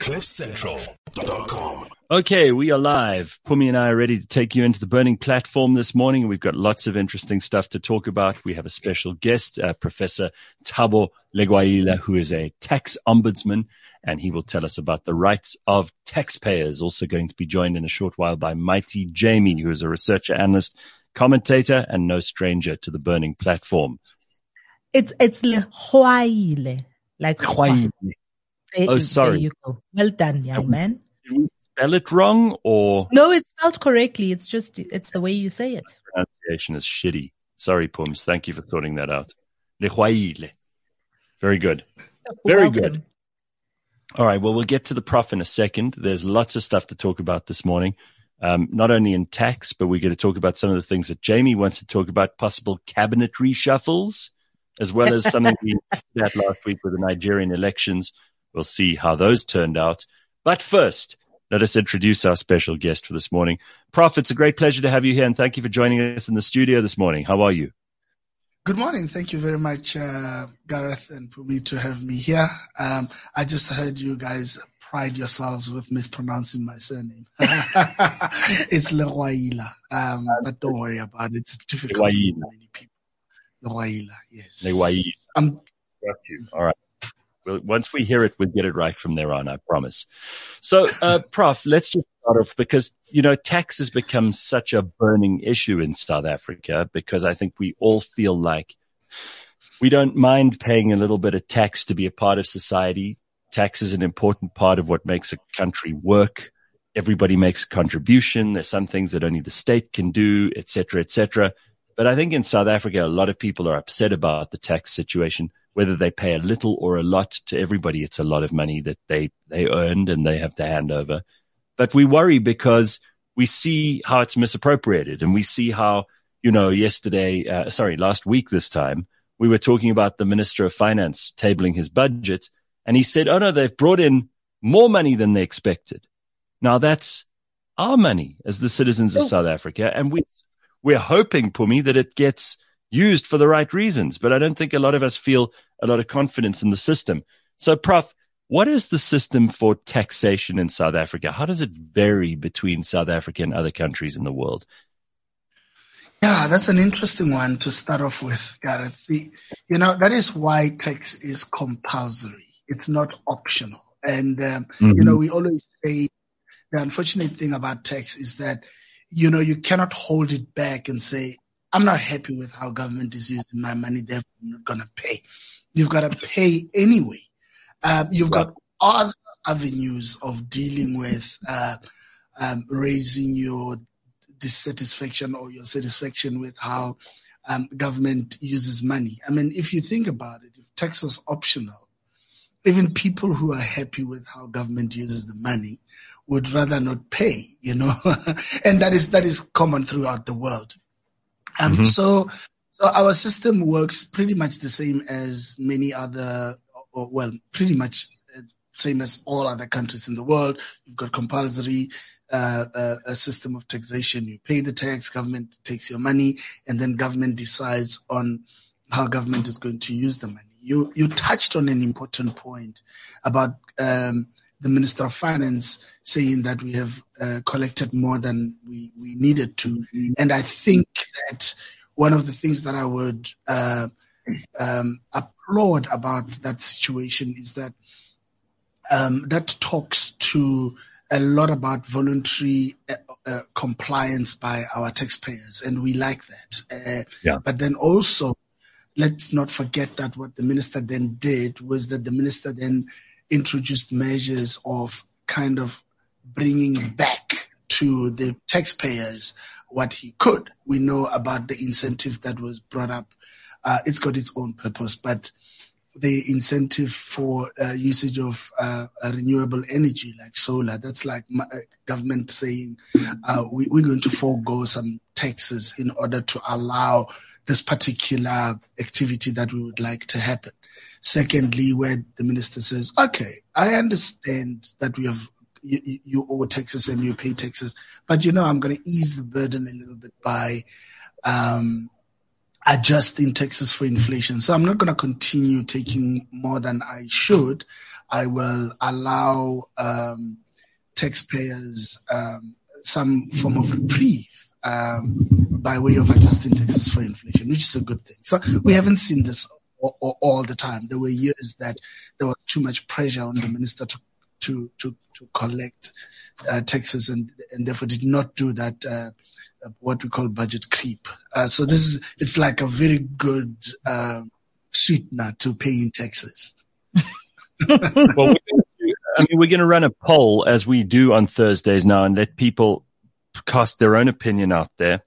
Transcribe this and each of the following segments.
CliffCentral.com. Okay, we are live. Pumi and I are ready to take you into the burning platform this morning. We've got lots of interesting stuff to talk about. We have a special guest, uh, Professor Thabo Legwaila, who is a tax ombudsman, and he will tell us about the rights of taxpayers. Also going to be joined in a short while by Mighti Jamie, who is a researcher, analyst, commentator, and no stranger to the burning platform. It's it's Lehuaile, like Hawaii. There- Oh, sorry. There you go. Well done, young man. Did we spell it wrong or No, it's spelled correctly. It's just it's the way you say it. pronunciation is shitty? Sorry, Pums. Thank you for sorting that out. Lehuaile. Very good. Very Welcome. good. All right. Well, we'll get to the prof in a second. There's lots of stuff to talk about this morning. Um, not only in tax, but we're going to talk about some of the things that Jamie wants to talk about, possible cabinet reshuffles, as well as something we had last week with the Nigerian elections. We'll see how those turned out. But first, let us introduce our special guest for this morning. Prof, it's a great pleasure to have you here and thank you for joining us in the studio this morning. How are you? Good morning. Thank you very much, uh, Gareth, and Pumi, to have me here. Um, I just heard you guys pride yourselves with mispronouncing my surname. it's Leroila, um, but don't worry about it. It's difficult Leroila. for many people. Leroila, yes. Leroila. I'm. All right. Once we hear it, we'll get it right from there on, I promise. So, uh, Prof, let's just start off because, you know, tax has become such a burning issue in South Africa because I think we all feel like we don't mind paying a little bit of tax to be a part of society. Tax is an important part of what makes a country work. Everybody makes a contribution. There's some things that only the state can do, et cetera, et cetera. But I think in South Africa, a lot of people are upset about the tax situation, whether they pay a little or a lot to everybody. It's a lot of money that they, they earned and they have to hand over. But we worry because we see how it's misappropriated and we see how, you know, yesterday, uh, sorry, last week this time, we were talking about the Minister of Finance tabling his budget and he said, oh no, they've brought in more money than they expected. Now that's our money as the citizens of Oh. South Africa. And we, we're hoping, Pumi, that it gets used for the right reasons. But I don't think a lot of us feel a lot of confidence in the system. So, Prof, what is the system for taxation in South Africa? How does it vary between South Africa and other countries in the world? Yeah, that's an interesting one to start off with, Gareth. The, you know, that is why tax is compulsory. It's not optional. And, um, you know, we always say the unfortunate thing about tax is that, you know, you cannot hold it back and say, I'm not happy with how government is using my money, therefore I'm not going to pay. You've got to pay anyway. Uh, you've got other avenues of dealing with, uh, um, raising your dissatisfaction or your satisfaction with how um, government uses money. I mean, if you think about it, if tax was optional, even people who are happy with how government uses the money would rather not pay, you know, and that is that is common throughout the world. Um, Mhm. so, so our system works pretty much the same as many other, or, well, pretty much uh, same as all other countries in the world. You've got compulsory uh, uh, a system of taxation. You pay the tax, government takes your money, and then government decides on how government is going to use the money. You you touched on an important point about um, the Minister of Finance saying that we have uh, collected more than we, we needed to, and I think that one of the things that I would uh, um, applaud about that situation is that um, that talks to a lot about voluntary uh, uh, compliance by our taxpayers, and we like that. Uh, Yeah. But then also, let's not forget that what the minister then did was that the minister then introduced measures of kind of bringing back to the taxpayers what he could. We know about the incentive that was brought up. Uh, it's got its own purpose, but the incentive for uh, usage of uh, renewable energy like solar. That's like uh, government saying uh, we, we're going to forego some taxes in order to allow this particular activity that we would like to happen. Secondly, where the minister says, okay, I understand that we have you, you- owe taxes and you pay taxes, but you know, I'm going to ease the burden a little bit by um, adjusting taxes for inflation. So I'm not going to continue taking more than I should. I will allow um, taxpayers um, some form of reprieve um, by way of adjusting taxes for inflation, which is a good thing. So we haven't seen this all, the time. There were years that there was too much pressure on the minister to to to, to collect uh, taxes and and therefore did not do that. Uh, what we call budget creep. Uh, so this is it's like a very good uh, sweetener to paying taxes. well, I mean, we're going to run a poll as we do on Thursdays now and let people cast their own opinion out there.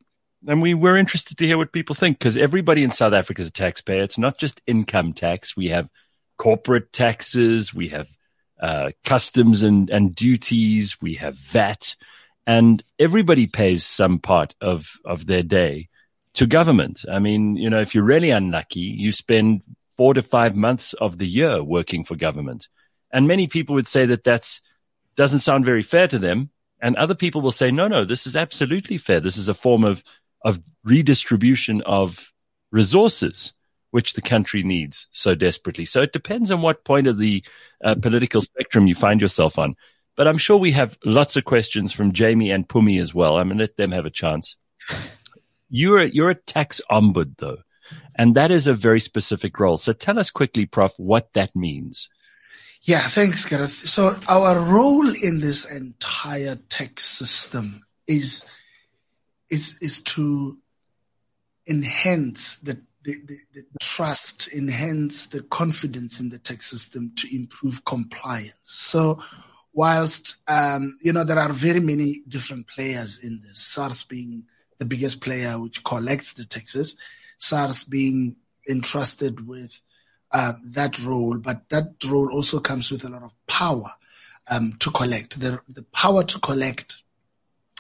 And we were interested to hear what people think because everybody in South Africa is a taxpayer. It's not just income tax. We have corporate taxes. We have uh, customs and, and duties. We have VAT and everybody pays some part of, of their day to government. I mean, you know, if you're really unlucky, you spend four to five months of the year working for government. And many people would say that that's doesn't sound very fair to them. And other people will say, no, no, this is absolutely fair. This is a form of, of redistribution of resources, which the country needs so desperately. So it depends on what point of the uh, political spectrum you find yourself on. But I'm sure we have lots of questions from Jamie and Pumi as well. I'm going to let them have a chance. You're you're a tax ombud though, and that is a very specific role. So tell us quickly, Prof, what that means. Yeah, thanks, Gareth. So our role in this entire tax system is is is to enhance the, the, the, the trust, enhance the confidence in the tax system to improve compliance. So whilst um, you know there are very many different players in this, SARS being the biggest player which collects the taxes, SARS being entrusted with uh, that role, but that role also comes with a lot of power um, to collect. The, the power to collect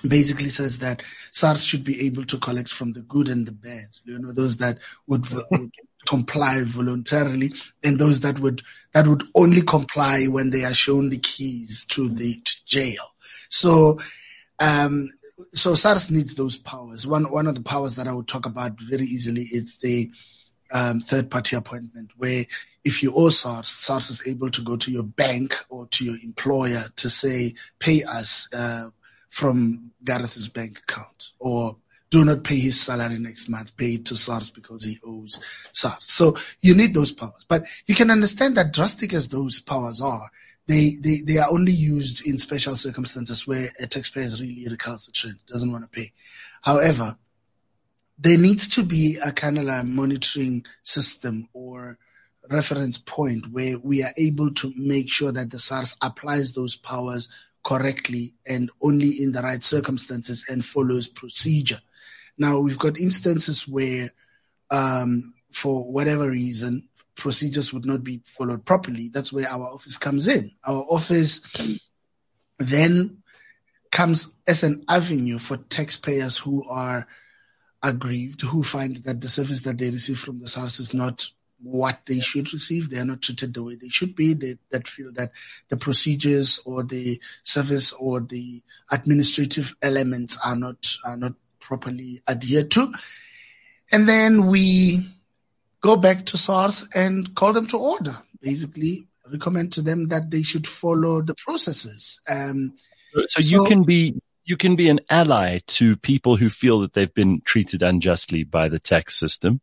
basically says that SARS should be able to collect from the good and the bad. You know, those that would, would comply voluntarily and those that would that would only comply when they are shown the keys to the to jail. So um, so SARS needs those powers. One one of the powers that I would talk about very easily is the um, third party appointment where if you owe SARS, SARS is able to go to your bank or to your employer to say, pay us uh, from Gareth's bank account or do not pay his salary next month, pay it to SARS because he owes SARS. So you need those powers. But you can understand that drastic as those powers are, they, they, they are only used in special circumstances where a taxpayer is really recalcitrant, doesn't want to pay. However, there needs to be a kind of monitoring system or reference point where we are able to make sure that the SARS applies those powers correctly and only in the right circumstances and follows procedure. Now we've got instances where, um, for whatever reason, procedures would not be followed properly. That's where our office comes in. Our office then comes as an avenue for taxpayers who are aggrieved who find that the service that they receive from the SARS is not what they should receive. They are not treated the way they should be. They that feel that the procedures or the service or the administrative elements are not are not properly adhered to. And then we go back to SARS and call them to order. Basically, recommend to them that they should follow the processes. Um, so, so you can be you can be an ally to people who feel that they've been treated unjustly by the tax system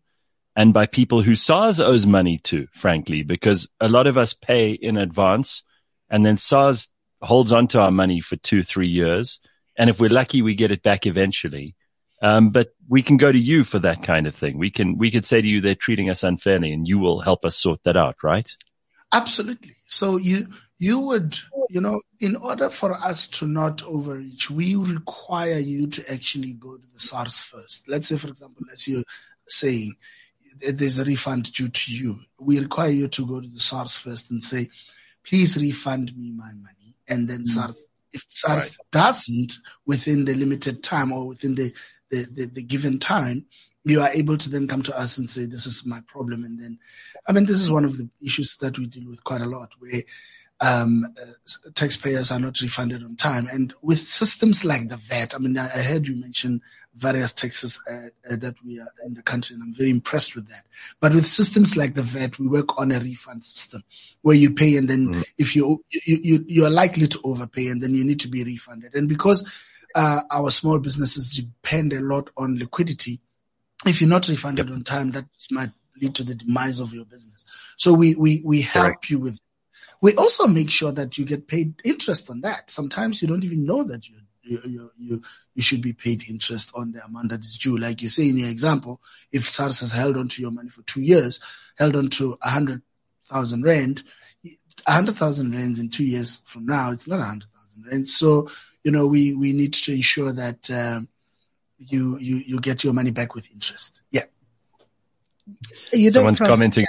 and by people who SARS owes money to, frankly, because a lot of us pay in advance and then SARS holds onto our money for two, three years. And if we're lucky, we get it back eventually. Um, but we can go to you for that kind of thing. We can, we could say to you, they're treating us unfairly and you will help us sort that out, right? Absolutely. So you, you would, you know, in order for us to not overreach, we require you to actually go to the SARS first. Let's say, for example, as you're saying, there's a refund due to you. We require you to go to the SARS first and say, please refund me my money. And then mm. SARS, if SARS right. doesn't within the limited time or within the, the, the, the given time, you are able to then come to us and say, this is my problem. And then, I mean, this is one of the issues that we deal with quite a lot where um, uh, taxpayers are not refunded on time. And with systems like the VAT, I mean, I, I heard you mention various taxes uh, uh, that we are in the country, and I'm very impressed with that. But with systems like the VAT, we work on a refund system where you pay, and then mm. if you, you you you are likely to overpay, and then you need to be refunded. And because uh, our small businesses depend a lot on liquidity, if you're not refunded yep. on time, that might lead to the demise of your business. So we we we help Correct. you with we also make sure that you get paid interest on that. Sometimes you don't even know that you you, you, you should be paid interest on the amount that is due. Like you say in your example, if SARS has held on to your money for two years, held on to a hundred thousand rand, a hundred thousand rands in two years from now, it's not a hundred thousand rands. So, you know, we, we need to ensure that, um, you, you, you get your money back with interest. Yeah. You Someone's commenting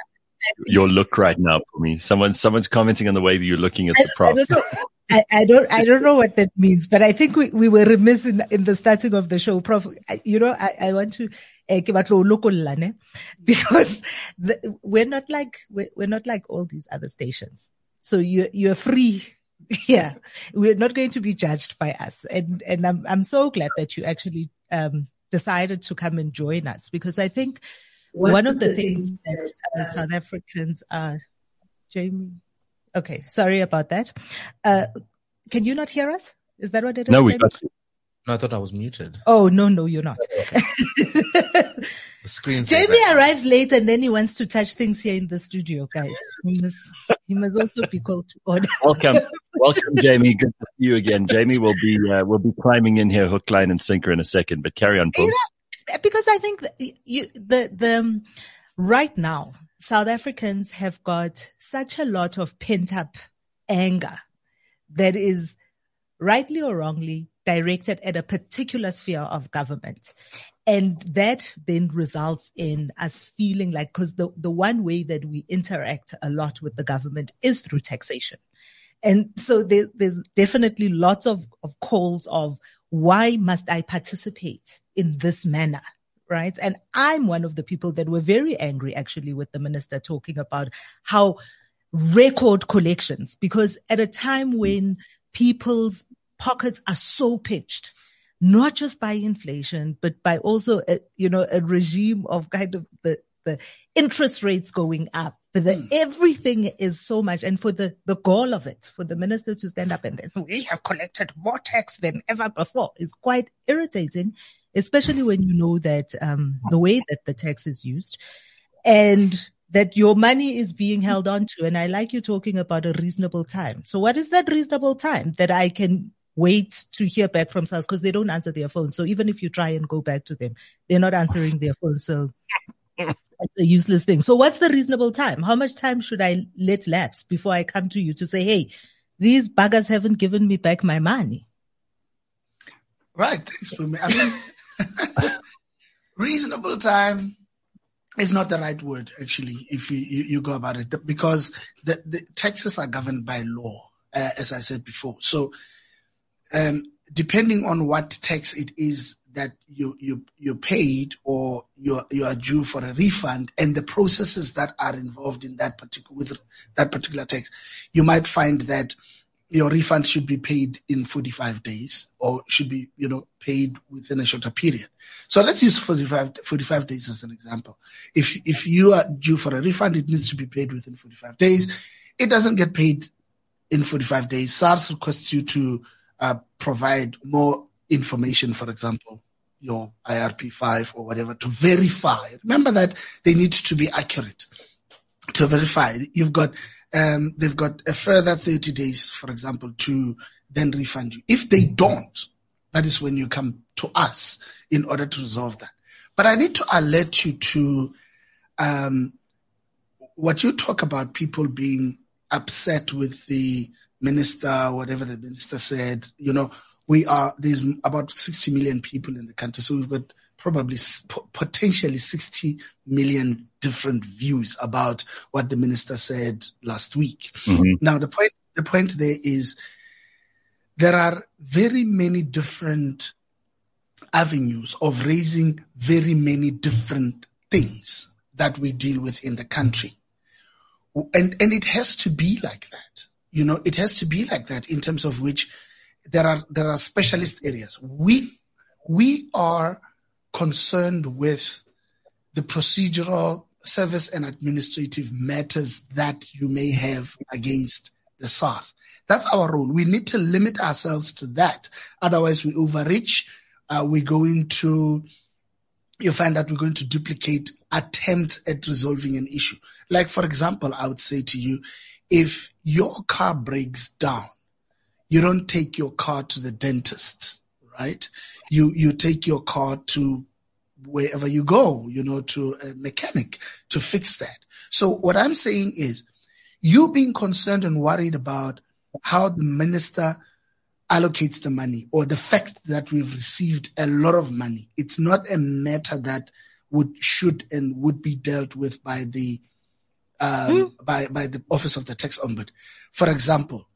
your look right now for me. Someone, someone's commenting on the way that you're looking at the prof. I don't know. I, don't, I don't know what that means, but I think we, we were remiss in, in the starting of the show, Prof. You know, I, I want to, eh, because the, we're not like, we're, we're not like all these other stations. So you, you're free. Yeah. We're not going to be judged by us. And, and I'm, I'm so glad that you actually, um, decided to come and join us because I think, one of the things that uh, South Africans are, Jamie. Okay, sorry about that. Uh, can you not hear us? Is that what it is? No, we got you. No, I thought I was muted. Oh no, no, you're not. Okay. the screen. Jamie arrives late and then he wants to touch things here in the studio, guys. He must, he must also be called to order. Welcome, welcome, Jamie. Good to see you again. Jamie will be uh, will be climbing in here, hook, line, and sinker in a second. But carry on, folks because I think you, the, the, um, right now, South Africans have got such a lot of pent up anger that is rightly or wrongly directed at a particular sphere of government. And that then results in us feeling like, cause the, the one way that we interact a lot with the government is through taxation. And so there, there's definitely lots of, of calls of why must I participate in this manner? Right. And I'm one of the people that were very angry actually with the minister talking about how record collections, because at a time when people's pockets are so pinched, not just by inflation, but by also, a, you know, a regime of kind of the, the interest rates going up, but the, mm. everything is so much. And for the, the goal of it, for the minister to stand up and say, we have collected more tax than ever before is quite irritating, especially when you know that, um, the way that the tax is used and that your money is being held on to. And I like you talking about a reasonable time. So what is that reasonable time that I can wait to hear back from SARS because they don't answer their phones. So even if you try and go back to them, they're not answering their phones. So it's a useless thing. So what's the reasonable time? How much time should I let lapse before I come to you to say, Hey, these buggers haven't given me back my money? Right. Thanks for me. I mean, reasonable time is not the right word, actually, if you, you, you go about it, because the, the taxes are governed by law, uh, as I said before. So, um, depending on what tax it is that you you you paid or you you are due for a refund and the processes that are involved in that particular with that particular tax, you might find that your refund should be paid in 45 days or should be, you know, paid within a shorter period. So let's use 45, 45 days as an example. If, if you are due for a refund, it needs to be paid within 45 days. It doesn't get paid in 45 days. SARS requests you to uh, provide more information, for example, your IRP5 or whatever to verify. Remember that they need to be accurate to verify. You've got, um, they've got a further 30 days, for example, to then refund you. If they don't, that is when you come to us in order to resolve that. But I need to alert you to, um, what you talk about people being upset with the minister, whatever the minister said, you know, we are, there's about 60 million people in the country. So we've got probably potentially 60 million different views about what the minister said last week. Mm-hmm. Now, the point, the point there is there are very many different avenues of raising very many different things that we deal with in the country. And, and it has to be like that you know, it has to be like that in terms of which there are there are specialist areas. We we are concerned with the procedural service and administrative matters that you may have against the SARS. That's our role. We need to limit ourselves to that. Otherwise, we overreach. Uh, we're going to, you find that we're going to duplicate attempts at resolving an issue. Like, for example, I would say to you, if your car breaks down, you don't take your car to the dentist, right? You, you take your car to wherever you go, you know, to a mechanic to fix that. So what I'm saying is you being concerned and worried about how the minister allocates the money or the fact that we've received a lot of money. It's not a matter that would, should and would be dealt with by the, um, mm. by, by the office of the tax ombud. For example,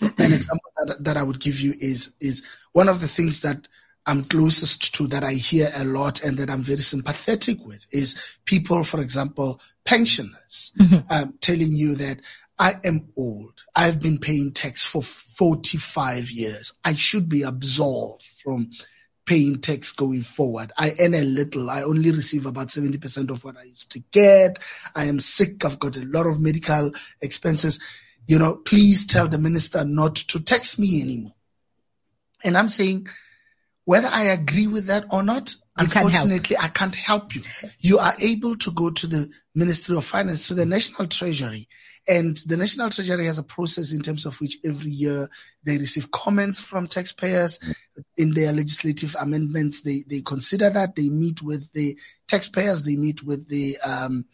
an example that, that I would give you is, is one of the things that I'm closest to that I hear a lot and that I'm very sympathetic with is people, for example, pensioners, mm-hmm. um, telling you that I am old. I've been paying tax for 45 years. I should be absolved from paying tax going forward. I earn a little. I only receive about 70% of what I used to get. I am sick. I've got a lot of medical expenses. You know, please tell the minister not to text me anymore. And I'm saying, whether I agree with that or not, you unfortunately, can't I can't help you. You are able to go to the Ministry of Finance, to the National Treasury, and the National Treasury has a process in terms of which every year they receive comments from taxpayers in their legislative amendments. They, they consider that. They meet with the taxpayers. They meet with the, um,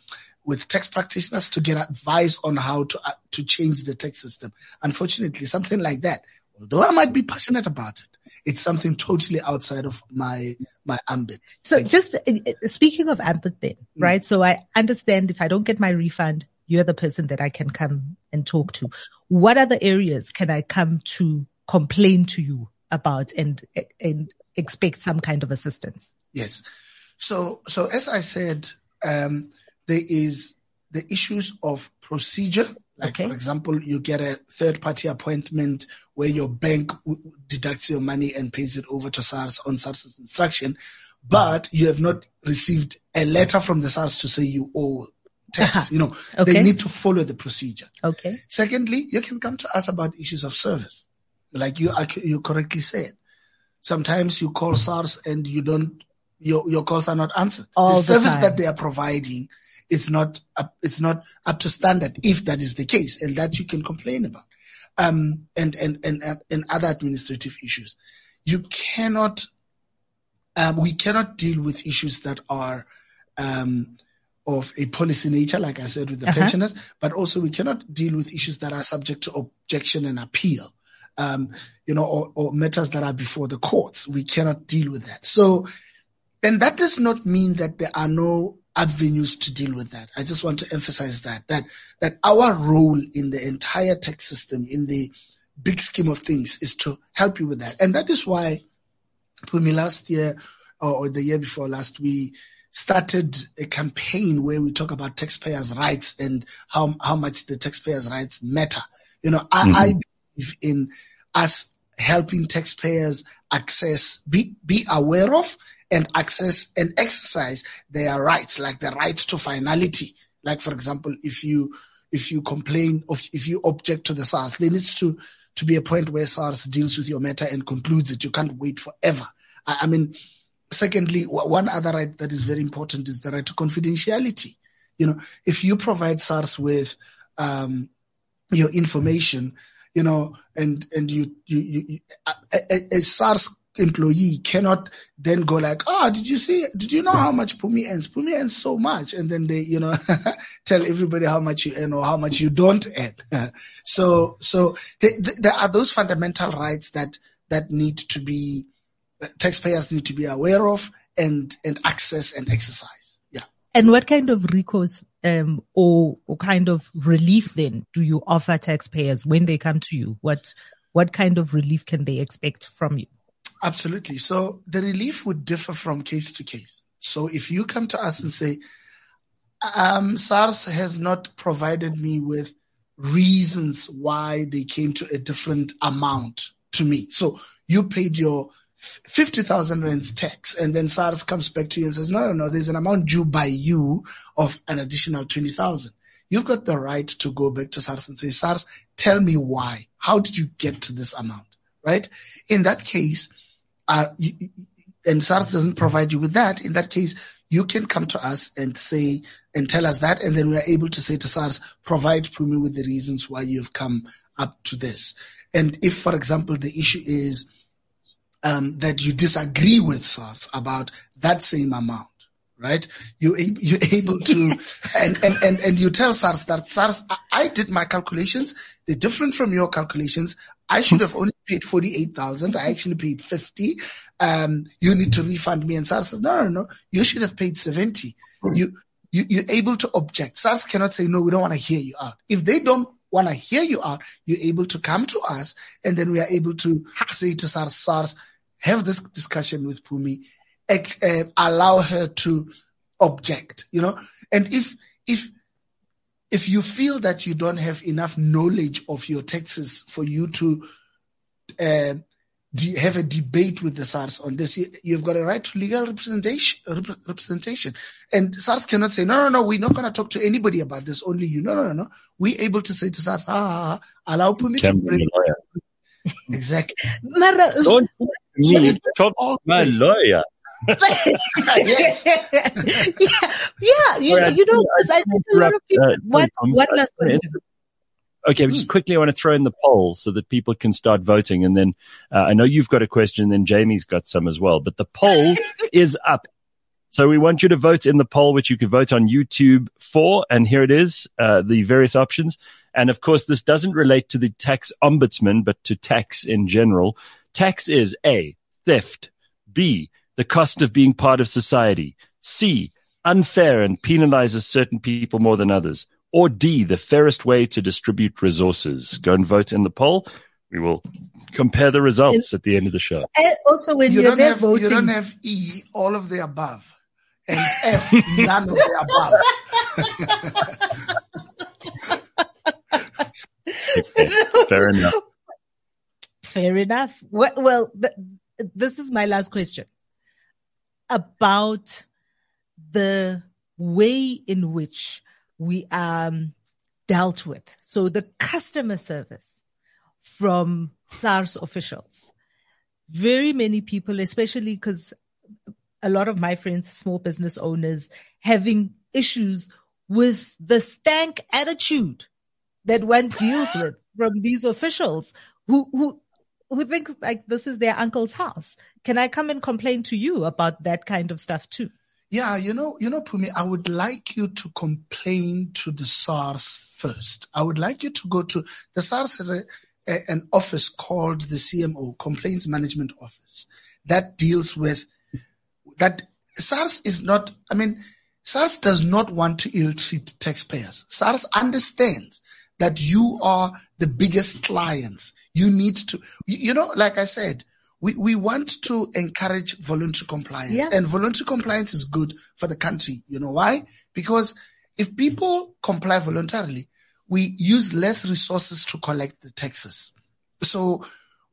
with tax practitioners to get advice on how to, uh, to change the tax system. Unfortunately, something like that, although I might be passionate about it, it's something totally outside of my my ambit. So Thank just. Uh, uh, speaking of ambit then, mm. right? So I understand if I don't get my refund, you're the person that I can come and talk to. What other areas can I come to complain to you about and and expect some kind of assistance? Yes. So so as I said, um, there is the issues of procedure like, okay. for example, you get a third party appointment where your bank deducts your money and pays it over to SARS on SARS's instruction, but you have not received a letter from the SARS to say you owe tax. Uh-huh. You know, okay. they need to follow the procedure. Okay. Secondly, you can come to us about issues of service. Like you, you correctly said. Sometimes you call SARS and you don't, your, your calls are not answered. All the, the service time. that they are providing it's not up, it's not up to standard if that is the case and that you can complain about. Um, and, and, and, and other administrative issues. You cannot, um, we cannot deal with issues that are, um, of a policy nature, like I said with the uh-huh. pensioners, but also we cannot deal with issues that are subject to objection and appeal. Um, you know, or, or matters that are before the courts. We cannot deal with that. So, and that does not mean that there are no avenues to deal with that. I just want to emphasize that, that, that our role in the entire tax system, in the big scheme of things is to help you with that. And that is why, for me last year or the year before last, we started a campaign where we talk about taxpayers' rights and how, how much the taxpayers' rights matter. You know, I, mm-hmm. I believe in us helping taxpayers access, be, be aware of and access and exercise their rights, like the right to finality. Like, for example, if you, if you complain of, if you object to the SARS, there needs to, to be a point where SARS deals with your matter and concludes it. You can't wait forever. I, I mean, secondly, one other right that is very important is the right to confidentiality. You know, if you provide SARS with, um, your information, you know, and, and you, you, you, a, a, a SARS employee cannot then go like, oh, did you see, did you know how much Pumi earns? Pumi earns so much. And then they, you know, tell everybody how much you earn or how much you don't earn. so, so they, they, there are those fundamental rights that, that need to be, taxpayers need to be aware of and, and access and exercise. Yeah. And what kind of recourse, um, or, or kind of relief then do you offer taxpayers when they come to you? What, what kind of relief can they expect from you? Absolutely. So the relief would differ from case to case. So if you come to us and say, um, SARS has not provided me with reasons why they came to a different amount to me. So you paid your 50,000 rands tax and then SARS comes back to you and says, no, no, no, there's an amount due by you of an additional 20,000. You've got the right to go back to SARS and say, SARS, tell me why. How did you get to this amount? Right? In that case, uh, you, and SARS doesn't provide you with that. In that case, you can come to us and say, and tell us that. And then we are able to say to SARS, provide Phumi with the reasons why you've come up to this. And if, for example, the issue is, um, that you disagree with SARS about that same amount, right? You you're able to, yes. and, and and and you tell SARS that SARS, I, I, did my calculations. They're different from your calculations. I should have only paid forty eight thousand. I actually paid fifty. Um, you need to refund me. And SARS says, no, no, no. You should have paid seventy. You you you're able to object. SARS cannot say no. We don't want to hear you out. If they don't want to hear you out, you're able to come to us, and then we are able to say to SARS, SARS have this discussion with Phumi, uh, allow her to object, you know, and if, if, if you feel that you don't have enough knowledge of your taxes for you to uh, de- have a debate with the SARS on this, you, have got a right to legal representation. Rep- representation, and SARS cannot say, no, no, no, we're not going to talk to anybody about this. Only you. No, no, no, no. We're able to say to SARS, ah, allow Phumi to bring. Exactly. Mara, don't me, talk my lawyer. yes. yeah, yeah. You, you know, because I think a lot of people. Uh, what, what last question? Okay, just quickly, I want to throw in the poll so that people can start voting. And then uh, I know you've got a question, and then Jamie's got some as well. But the poll is up. So we want you to vote in the poll, which you can vote on YouTube for. And here it is, uh, the various options. And of course, this doesn't relate to the tax ombudsman, but to tax in general. Tax is A, theft. B, the cost of being part of society. C, unfair and penalizes certain people more than others. Or D, the fairest way to distribute resources. Go and vote in the poll. We will compare the results at the end of the show. And also, when you are there have, voting, you don't have E, all of the above, and F, none of the above. okay, fair enough. Fair enough. Well, th- this is my last question about the way in which we are um, dealt with. So the customer service from SARS officials. Very many people, especially because a lot of my friends, small business owners, having issues with the stank attitude that one deals with from these officials who, who who thinks like this is their uncle's house. Can I come and complain to you about that kind of stuff too? Yeah, you know, you know, Phumi, I would like you to complain to the SARS first. I would like you to go to the SARS has a, a an office called the CMO, Complaints Management Office, that deals with that. SARS is not. I mean, SARS does not want to ill treat taxpayers. SARS understands that you are the biggest clients. You need to, you know, like I said, we, we want to encourage voluntary compliance yeah. and voluntary compliance is good for the country. You know why? Because if people comply voluntarily, we use less resources to collect the taxes. So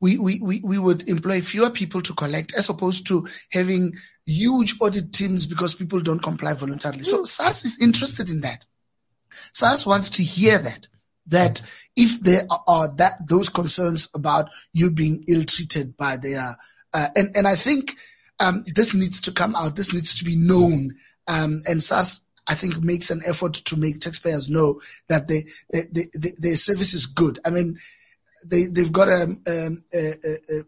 we, we, we, we would employ fewer people to collect as opposed to having huge audit teams because people don't comply voluntarily. So hmm. SARS is interested in that. SARS wants to hear that that if there are that those concerns about you being ill treated by their uh, and and I think um, this needs to come out. This needs to be known. Um, and SARS, I think, makes an effort to make taxpayers know that they, they, they, they their service is good. I mean, they they've got a, um, a, a,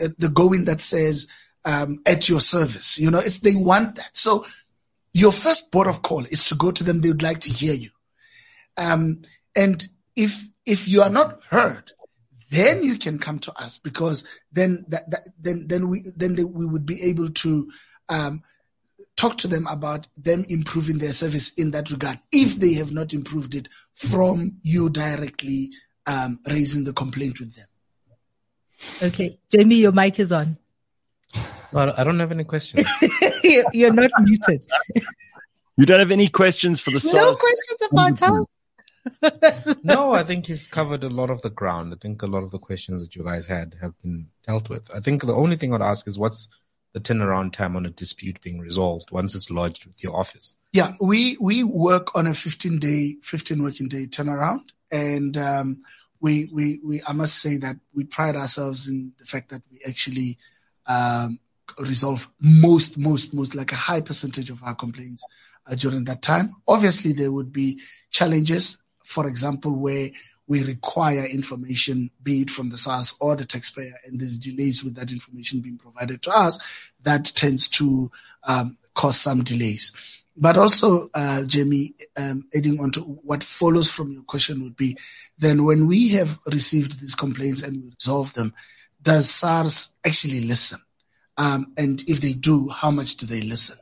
a, the going that says um, at your service. You know, it's they want that. So your first port of call is to go to them. They would like to hear you. Um, and if if you are not heard, then you can come to us because then that, that then then we then they, we would be able to um, talk to them about them improving their service in that regard if they have not improved it from you directly um, raising the complaint with them. Okay, Jamie, your mic is on. I don't have any questions. You're not muted. You don't have any questions for the No questions about house. No, I think he's covered a lot of the ground. I think a lot of the questions that you guys had have been dealt with. I think the only thing I'd ask is what's the turnaround time on a dispute being resolved once it's lodged with your office? Yeah, we we work on a 15 day, 15 working day turnaround, and um, we we we I must say that we pride ourselves in the fact that we actually um, resolve most most most like a high percentage of our complaints uh, during that time. Obviously, there would be challenges, for example, where we require information, be it from the SARS or the taxpayer, and there's delays with that information being provided to us, that tends to um, cause some delays. But also, uh, Jamie, um, adding on to what follows from your question would be, then when we have received these complaints and we resolve them, does SARS actually listen? Um, and if they do, how much do they listen?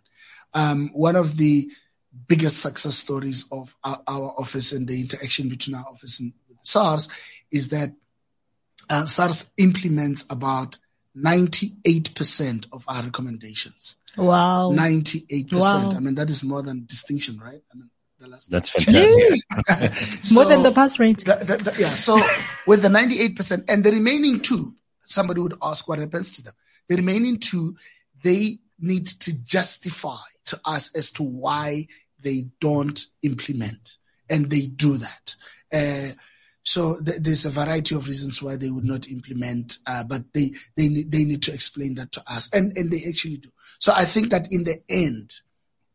Um, one of the biggest success stories of our, our, office and the interaction between our office and SARS is that uh, SARS implements about 98% of our recommendations. Wow. 98%. Wow. I mean, that is more than distinction, right? I mean, that's fantastic. so, more than the pass rate. The, the, the, yeah. So with the 98% and the remaining two, somebody would ask what happens to them. The remaining two, they need to justify to us as to why they don't implement. And they do that. Uh, so th- there's a variety of reasons why they would not implement, uh, but they, they, they need to explain that to us. And, and they actually do. So I think that in the end,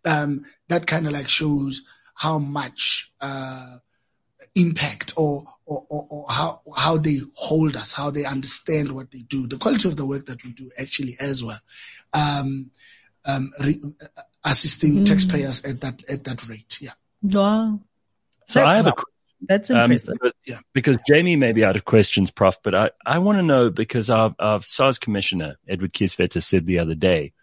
um, that kind of like shows how much, uh, impact or, or, or, or, how, how they hold us, how they understand what they do, the quality of the work that we do actually as well. Um, um, re- assisting mm. taxpayers at that, at that rate. Yeah. Wow. So I have a that's impressive. Um, because, yeah. because Jamie may be out of questions, Prof, but I, I want to know because our, our SARS commissioner, Edward Kieswetter, said the other day,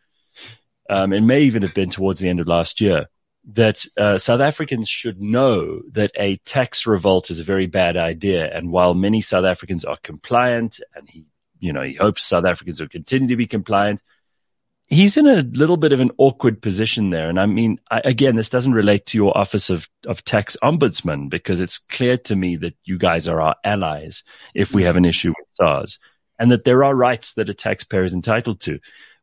um, it may even have been towards the end of last year, that uh, South Africans should know that a tax revolt is a very bad idea. And while many South Africans are compliant, and he, you know, he hopes South Africans will continue to be compliant, he's in a little bit of an awkward position there. And I mean, I, again, this doesn't relate to your office of, of tax ombudsman because it's clear to me that you guys are our allies if we have an issue with SARS and that there are rights that a taxpayer is entitled to.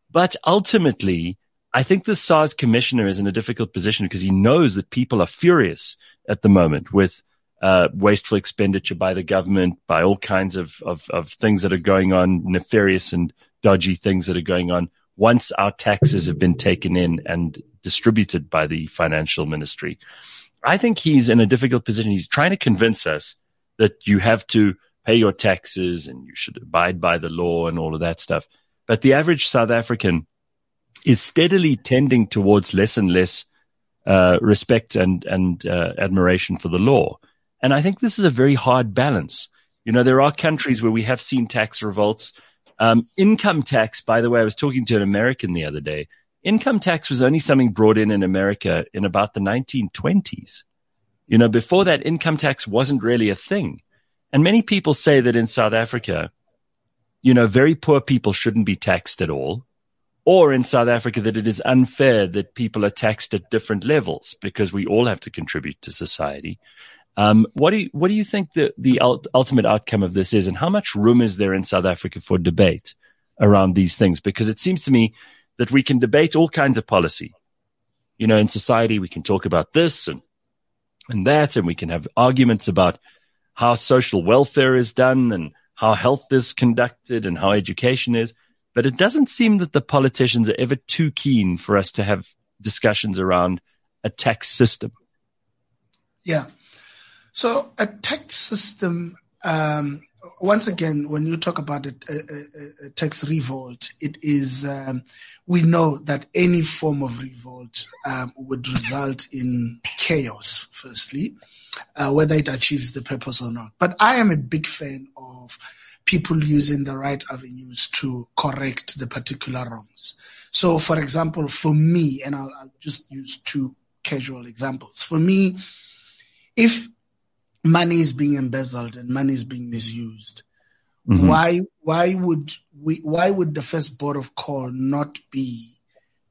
But ultimately, I think the SARS commissioner is in a difficult position because he knows that people are furious at the moment with uh, wasteful expenditure by the government, by all kinds of, of, of things that are going on, nefarious and dodgy things that are going on once our taxes have been taken in and distributed by the financial ministry. I think he's in a difficult position. He's trying to convince us that you have to pay your taxes and you should abide by the law and all of that stuff. But the average South African is steadily tending towards less and less uh, respect and and uh, admiration for the law. And I think this is a very hard balance. You know, there are countries where we have seen tax revolts um, income tax, by the way, I was talking to an American the other day. Income tax was only something brought in in America in about the 1920s. You know, before that, income tax wasn't really a thing. And many people say that in South Africa, you know, very poor people shouldn't be taxed at all. Or in South Africa, that it is unfair that people are taxed at different levels because we all have to contribute to society. Um, what do you, what do you think the, the ultimate outcome of this is and how much room is there in South Africa for debate around these things? Because it seems to me that we can debate all kinds of policy. You know, in society, we can talk about this and, and that, and we can have arguments about how social welfare is done and how health is conducted and how education is. But it doesn't seem that the politicians are ever too keen for us to have discussions around a tax system. Yeah. So a tax system, um, once again, when you talk about a, a, a tax revolt, it is um, we know that any form of revolt um, would result in chaos. Firstly, uh, whether it achieves the purpose or not. But I am a big fan of people using the right avenues to correct the particular wrongs. So, for example, for me, and I'll, I'll just use two casual examples. For me, if money is being embezzled and money is being misused. Mm-hmm. Why why would we why would the first board of call not be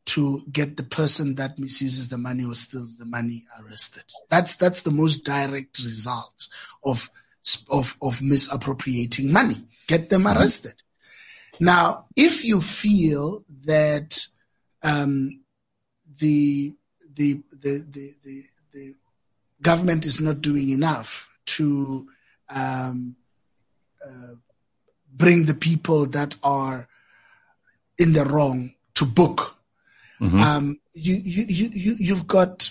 to get the person that misuses the money or steals the money arrested. That's that's the most direct result of of of misappropriating money. Get them mm-hmm. arrested. Now, if you feel that um, the, the the the the the government is not doing enough to um, uh, bring the people that are in the wrong to book Mm-hmm. Um, you, you, you, you've got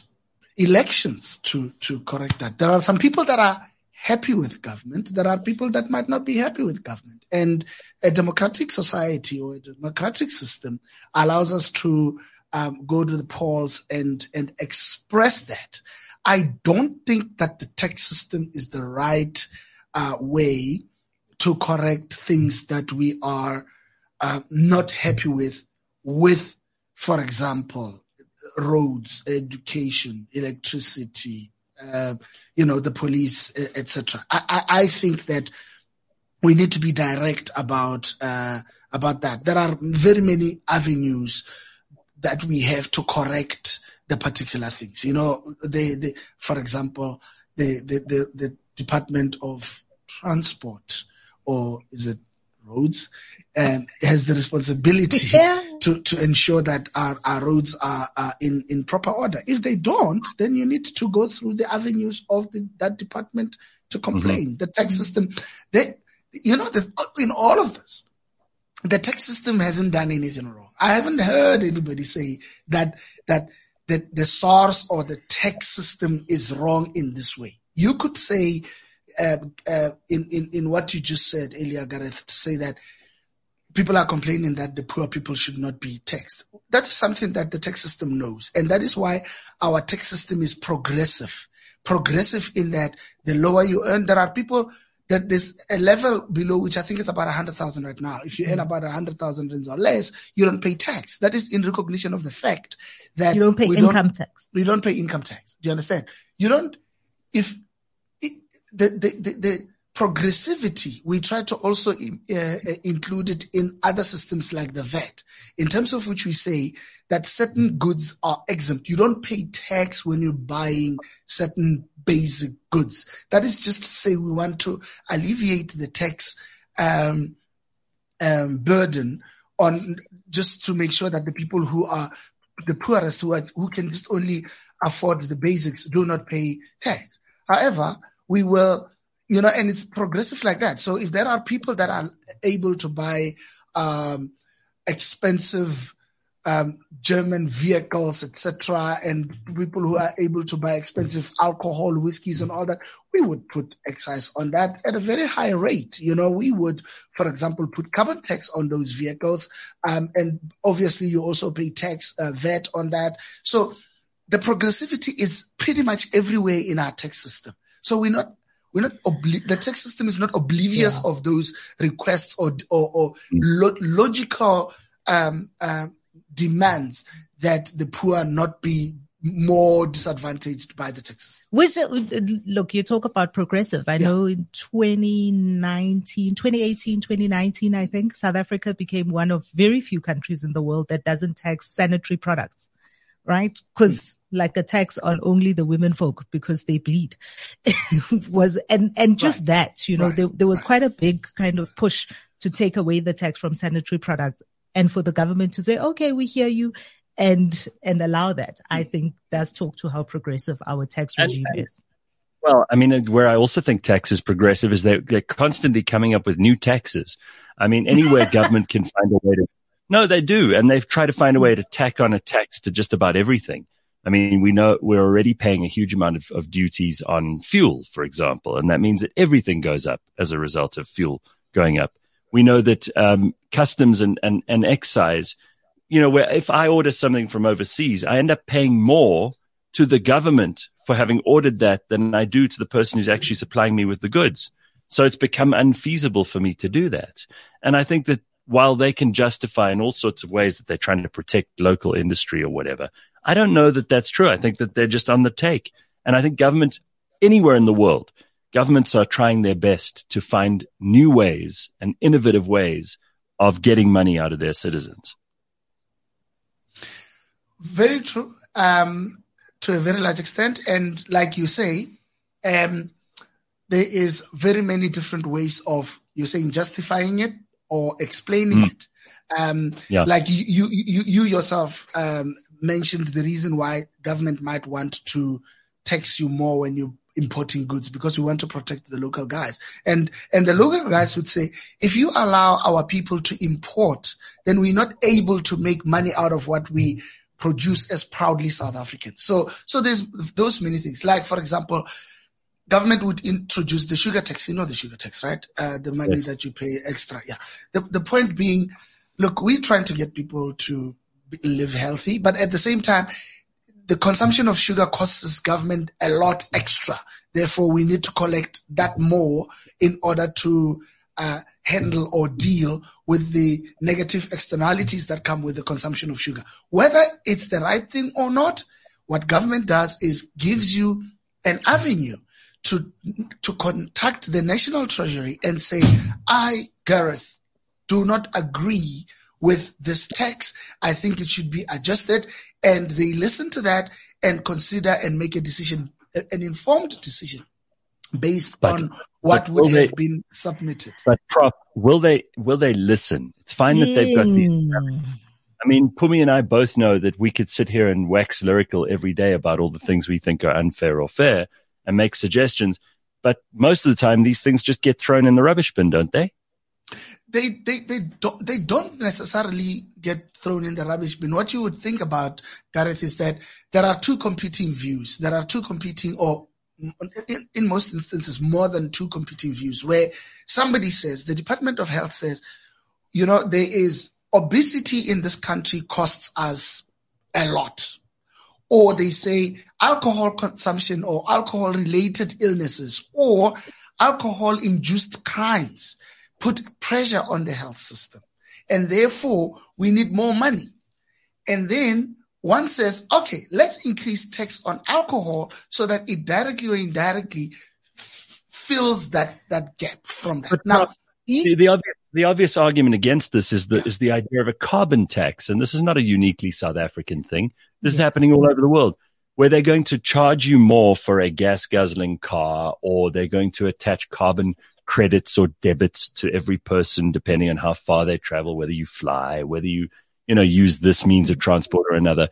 elections to, to correct that. There are some people that are happy with government. There are people that might not be happy with government. And a democratic society or a democratic system allows us to um, go to the polls and, and express that. I don't think that the tax system is the right uh, way to correct things that we are uh, not happy with with for example, roads, education, electricity, uh, you know, the police, etc. I, I, I, think that we need to be direct about uh, about that. There are very many avenues that we have to correct the particular things. You know, the, the for example, the, the, the, the Department of Transport, or is it roads, um, has the responsibility yeah. to, to ensure that our, our roads are, are in, in proper order. If they don't, then you need to go through the avenues of the, that department to complain. Mm-hmm. The tax system, they, you know, the, in all of this, the tax system hasn't done anything wrong. I haven't heard anybody say that, that, that the SARS or the tax system is wrong in this way. You could say, uh, uh, in, in, in what you just said earlier, Gareth, to say that people are complaining that the poor people should not be taxed. That is something that the tax system knows. And that is why our tax system is progressive. Progressive in that the lower you earn, there are people that there's a level below which I think is about a hundred thousand right now. If you earn mm. about a hundred thousand rands or less, you don't pay tax. That is in recognition of the fact that you don't pay income tax. We don't pay income tax. Do you understand? You don't, if the, the, the, the progressivity, we try to also uh, uh, include it in other systems like the VAT, in terms of which we say that certain goods are exempt. You don't pay tax when you're buying certain basic goods. That is just to say we want to alleviate the tax um, um, burden on just to make sure that the people who are the poorest, who, are, who can just only afford the basics, do not pay tax. However, we will, you know, and it's progressive like that. So if there are people that are able to buy um, expensive um, German vehicles, etc., and people who are able to buy expensive alcohol, whiskeys, and all that, we would put excise on that at a very high rate. You know, we would, for example, put carbon tax on those vehicles, um, and obviously you also pay tax uh, VAT on that. So the progressivity is pretty much everywhere in our tax system. So we're not we're not obli- the tax system is not oblivious yeah. of those requests or or, or lo- logical um, uh, demands that the poor not be more disadvantaged by the taxes. Which, uh, look, you talk about progressive. I yeah. know in 2019, 2018, 2019, I think South Africa became one of very few countries in the world that doesn't tax sanitary products right? Because like a tax on only the women folk because they bleed was, and, and just right. that, you know, right. there, there was right. quite a big kind of push to take away the tax from sanitary products and for the government to say, okay, we hear you and, and allow that. I think does talk to how progressive our tax regime and, is. Well, I mean, where I also think tax is progressive is that they're constantly coming up with new taxes. I mean, anywhere government can find a way to no, they do. And they've tried to find a way to tack on a tax to just about everything. I mean, we know we're already paying a huge amount of, of duties on fuel, for example, and that means that everything goes up as a result of fuel going up. We know that um, customs and, and, and excise, you know, where if I order something from overseas, I end up paying more to the government for having ordered that than I do to the person who's actually supplying me with the goods. So it's become unfeasible for me to do that. And I think that while they can justify in all sorts of ways that they're trying to protect local industry or whatever, I don't know that that's true. I think that they're just on the take. And I think government anywhere in the world, governments are trying their best to find new ways and innovative ways of getting money out of their citizens. very true um, to a very large extent. And like you say, um, there is very many different ways of you're saying justifying it or explaining mm. it. Um, yeah. Like you, you, you, you yourself um, mentioned the reason why government might want to tax you more when you're importing goods because we want to protect the local guys. And, and the local guys would say, if you allow our people to import, then we're not able to make money out of what we produce as proudly South Africans. So, so there's those many things. Like, for example, government would introduce the sugar tax. You know the sugar tax, right? Uh, the money yes. that you pay extra. Yeah. The, the point being, look, we're trying to get people to live healthy, but at the same time, the consumption of sugar costs government a lot extra. Therefore, we need to collect that more in order to uh, handle or deal with the negative externalities that come with the consumption of sugar. Whether it's the right thing or not, what government does is gives you an avenue to to contact the National Treasury and say, I, Gareth, do not agree with this tax. I think it should be adjusted. And they listen to that and consider and make a decision, an informed decision based but, on what would have they, been submitted. But Prof, will they will they listen? It's fine that they've got these. Hmm. I mean, Pumi and I both know that we could sit here and wax lyrical every day about all the things we think are unfair or fair and make suggestions. But most of the time, these things just get thrown in the rubbish bin, don't they? they they they don't they don't necessarily get thrown in the rubbish bin. What you would think about Gareth is that there are two competing views. There are two competing, or in, in most instances, more than two competing views. Where somebody says the Department of Health says, you know, there is obesity in this country costs us a lot. Or they say alcohol consumption or alcohol related illnesses or alcohol induced crimes put pressure on the health system. And therefore, we need more money. And then one says, okay, let's increase tax on alcohol so that it directly or indirectly f- fills that, that gap from that. But now, the, the, obvious, the obvious argument against this is the, is the idea of a carbon tax. And this is not a uniquely South African thing. This is happening all over the world where they're going to charge you more for a gas guzzling car or they're going to attach carbon credits or debits to every person depending on how far they travel, whether you fly, whether you, you know, use this means of transport or another.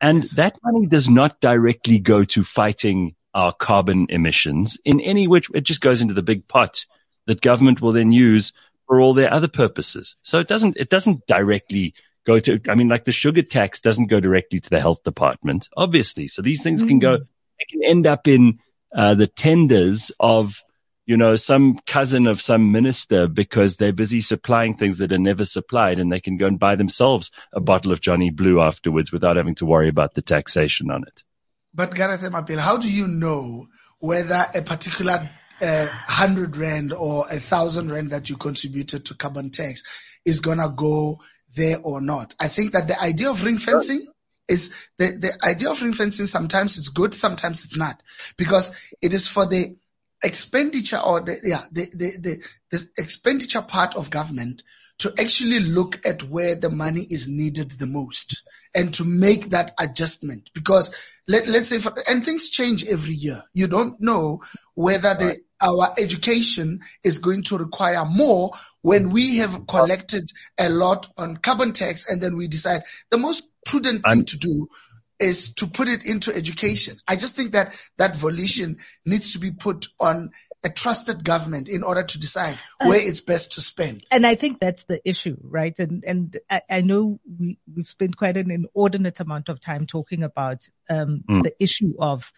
And that money does not directly go to fighting our carbon emissions in any which it just goes into the big pot that government will then use for all their other purposes. So it doesn't, it doesn't directly go to, I mean, like the sugar tax doesn't go directly to the health department, obviously. So these things mm-hmm. can go, mm. they can end up in uh, the tenders of you know, some cousin of some minister because they're busy supplying things that are never supplied and they can go and buy themselves a bottle of Johnny Blue afterwards without having to worry about the taxation on it. But Gareth Mapil, how do you know whether a particular uh, hundred rand or a thousand rand that you contributed to carbon tax is gonna go there or not? I think that the idea of ring fencing is the, the idea of ring fencing sometimes it's good, sometimes it's not. Because it is for the expenditure or the, yeah, the, the, the, the expenditure part of government to actually look at where the money is needed the most and to make that adjustment because let, let's say for, and things change every year you don't know whether the. Our education is going to require more when we have collected a lot on carbon tax and then we decide the most prudent thing to do is to put it into education. I just think that that volition needs to be put on a trusted government in order to decide where it's best to spend. And I think that's the issue, right? And and I, I know we we've spent quite an inordinate amount of time talking about um, mm. the issue of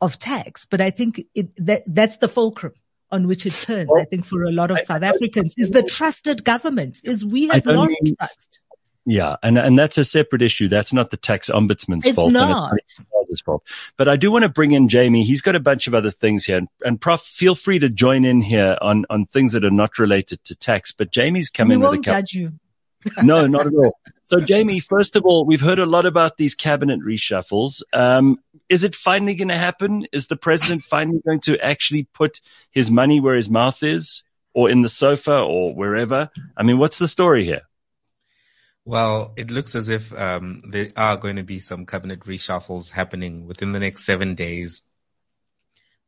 of tax, but I think it that that's the fulcrum on which it turns. Well, I think for a lot of I, South Africans is the trusted government. Is we have lost mean, trust. Yeah, and and that's a separate issue. That's not the tax ombudsman's it's fault. Not. it's not. fault. But I do want to bring in Jamie. He's got a bunch of other things here, and, and Prof, feel free to join in here on on things that are not related to tax. But Jamie's coming. We won't with a judge you. no, not at all. So, Jamie, first of all, we've heard a lot about these cabinet reshuffles. Um, is it finally going to happen? Is the president finally going to actually put his money where his mouth is, or in the sofa, or wherever? I mean, what's the story here? Well, it looks as if um, there are going to be some cabinet reshuffles happening within the next seven days.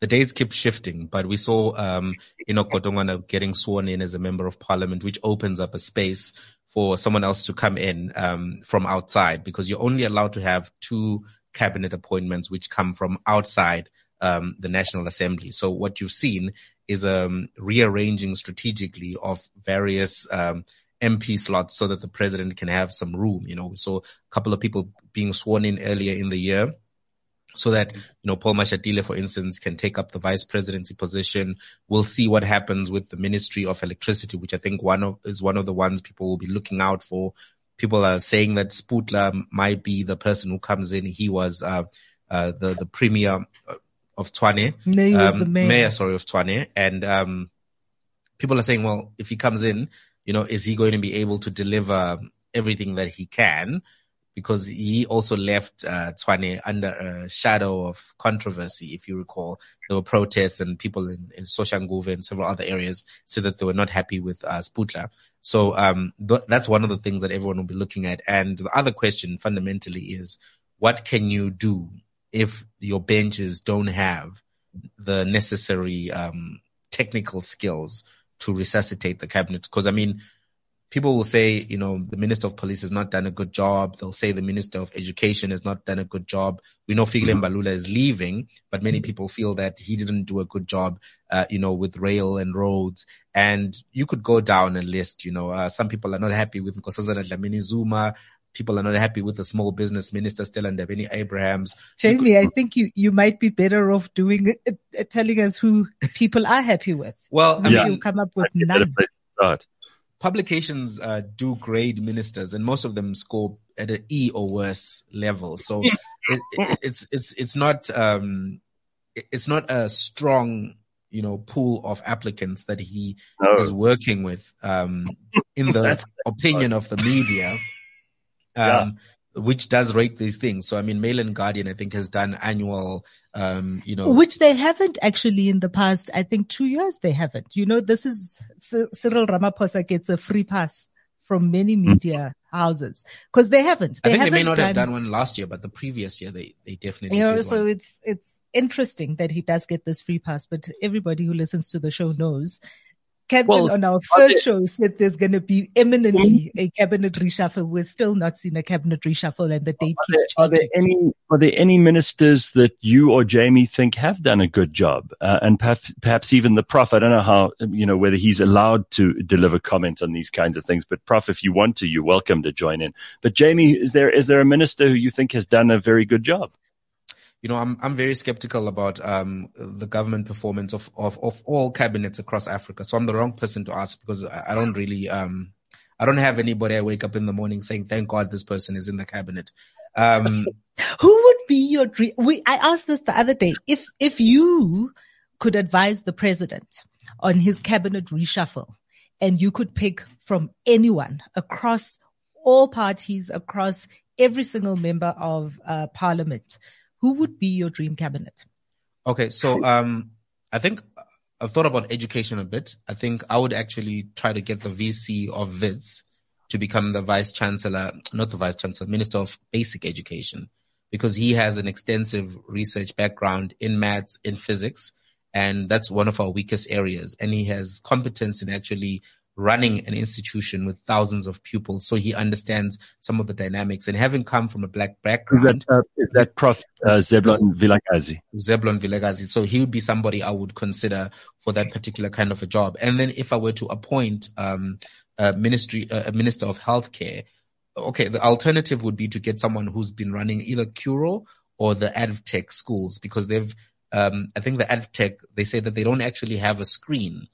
The days keep shifting, but we saw um, Godongwana getting sworn in as a member of parliament, which opens up a space for someone else to come in um, from outside because you're only allowed to have two cabinet appointments which come from outside um, the National Assembly. So what you've seen is um, rearranging strategically of various um, MP slots so that the president can have some room. You know, we saw a couple of people being sworn in earlier in the year so that, you know, Paul Mashatile, for instance, can take up the vice presidency position. We'll see what happens with the Ministry of Electricity, which I think one of is one of the ones people will be looking out for. People are saying that Sputla might be the person who comes in. He was, uh, uh, the, the premier of Tshwane. No, he was um, the mayor. mayor, sorry, of Tshwane. And, um, people are saying, well, if he comes in, you know, is he going to be able to deliver everything that he can? Because he also left uh, Tshwane under a shadow of controversy. If you recall, there were protests and people in, in Soshanguve and several other areas said that they were not happy with uh, Sputla. So um, th- that's one of the things that everyone will be looking at. And the other question fundamentally is, what can you do if your benches don't have the necessary um, technical skills to resuscitate the cabinet. Cause I mean, people will say, you know, the minister of police has not done a good job. They'll say the minister of education has not done a good job. We know Fikile mm-hmm. Mbalula is leaving, but many people feel that he didn't do a good job, uh, you know, with rail and roads. And you could go down a list, you know, uh, some people are not happy with Nkosazana Dlamini Zuma people are not happy with the small business minister Stella Ndabeni-Abrahams. Jamie, I think you, you might be better off doing uh, telling us who people are happy with. Well, I yeah. you come up with none. Publications uh, do grade ministers, and most of them score at an E or worse level. So it, it, it's it's it's not um, it's not a strong you know pool of applicants that he no. is working with um, in the opinion of the media um, yeah. Which does rate these things. So, I mean, Mail and Guardian, I think, has done annual, um, you know, which they haven't actually in the past. I think two years they haven't. You know, this is Cyril Ramaphosa gets a free pass from many hmm. media houses because they haven't. They I think haven't they may not done, have done one last year, but the previous year they they definitely. You know, so one. it's it's interesting that he does get this free pass, but everybody who listens to the show knows Kevin well, on our first show said there's going to be imminently a cabinet reshuffle. We're still not seeing a cabinet reshuffle and the date keeps there, changing. Are there any, are there any ministers that you or Jamie think have done a good job? Uh, and perhaps, perhaps even the prof, I don't know how, you know, whether he's allowed to deliver comment on these kinds of things, but prof, if you want to, you're welcome to join in. But Jamie, is there, is there a minister who you think has done a very good job? You know, I'm I'm very skeptical about um, the government performance of, of of all cabinets across Africa. So I'm the wrong person to ask because I, I don't really um I don't have anybody I wake up in the morning saying, "Thank God this person is in the cabinet." Um, Who would be your dream? We I asked this the other day. If if you could advise the president on his cabinet reshuffle, and you could pick from anyone across all parties, across every single member of uh, parliament who would be your dream cabinet? Okay, so um, I think I've thought about education a bit. I think I would actually try to get the VC of WITS to become the vice chancellor, not the vice chancellor, minister of basic education, because he has an extensive research background in maths, in physics, and that's one of our weakest areas. And he has competence in actually running an institution with thousands of pupils, so he understands some of the dynamics. And having come from a black background, is that, uh, is that Prof. Uh, Zeblon Vilakazi? Zeblon Vilakazi. So he would be somebody I would consider for that particular kind of a job. And then if I were to appoint um, a ministry, a minister of healthcare, okay, the alternative would be to get someone who's been running either Curro or the ADvTECH schools because they've, um, I think the ADvTECH, they say that they don't actually have a screen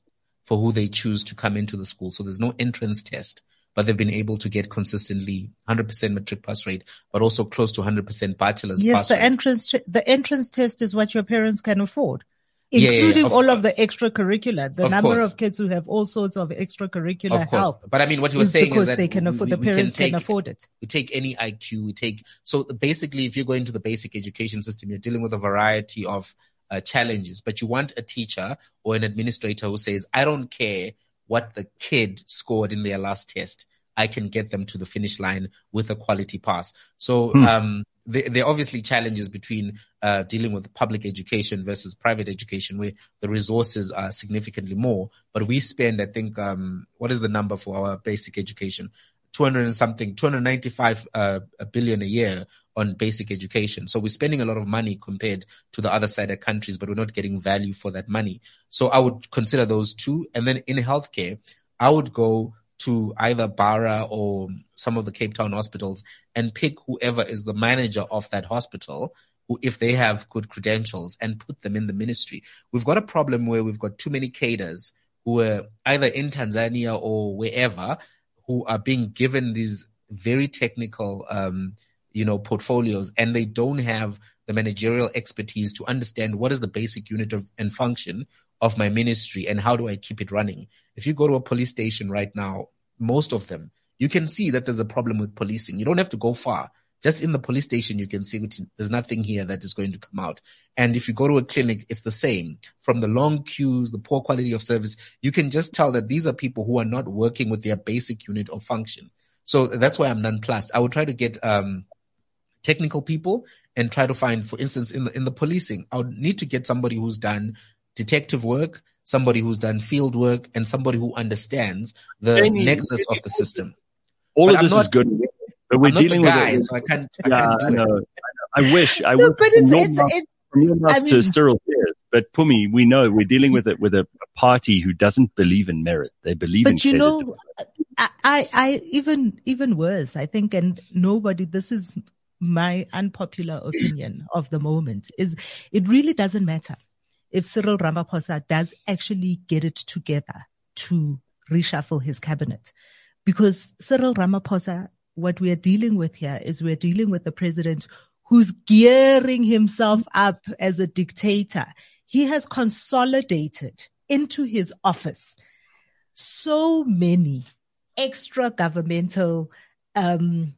for who they choose to come into the school. So there's no entrance test, but they've been able to get consistently 100% matric pass rate, but also close to 100% bachelor's yes, the rate. entrance, the entrance test is what your parents can afford. Including yeah, yeah, of, all of the extracurricular, the number course. of kids who have all sorts of extracurricular of help. But I mean, what you were saying because is that they can afford, we, the parents can, take, can afford it. We take any IQ, we take, so basically if you're going to the basic education system, you're dealing with a variety of uh, challenges, but you want a teacher or an administrator who says, I don't care what the kid scored in their last test. I can get them to the finish line with a quality pass. So, hmm. um, there, there, are obviously challenges between uh, dealing with public education versus private education, where the resources are significantly more. But we spend, I think, um, what is the number for our basic education? 200 and something, 295 uh, a billion a year on basic education. So we're spending a lot of money compared to the other side of countries, but we're not getting value for that money. So I would consider those two. And then in healthcare, I would go to either Bara or some of the Cape Town hospitals and pick whoever is the manager of that hospital who, if they have good credentials and put them in the ministry. We've got a problem where we've got too many cadres who are either in Tanzania or wherever who are being given these very technical, um, you know, portfolios and they don't have the managerial expertise to understand what is the basic unit of and function of my ministry and how do I keep it running. If you go to a police station right now, most of them, you can see that there's a problem with policing. You don't have to go far. Just in the police station, you can see there's nothing here that is going to come out. And if you go to a clinic, it's the same. From the long queues, the poor quality of service, you can just tell that these are people who are not working with their basic unit of function. So that's why I'm nonplussed. I would try to get, um, technical people and try to find, for instance, in the, in the policing, I would need to get somebody who's done detective work, somebody who's done field work, and somebody who understands the nexus of the system. All but of this not, is good, but we're I'm dealing with guy, it. So I can't. I yeah, can't I know. I wish. I no, wish. But it's, it's, mouth, it's, from your mouth I mean, to Cyril Pears. But Pumi, we know we're dealing with it with a, party who doesn't believe in merit. They believe but in. But you know, I, I, even, even worse. I think, and nobody. This is my unpopular opinion of the moment. Is it really doesn't matter if Cyril Ramaphosa does actually get it together to reshuffle his cabinet, because Cyril Ramaphosa, what we are dealing with here is we're dealing with the president who's gearing himself up as a dictator. He has consolidated into his office so many extra governmental um,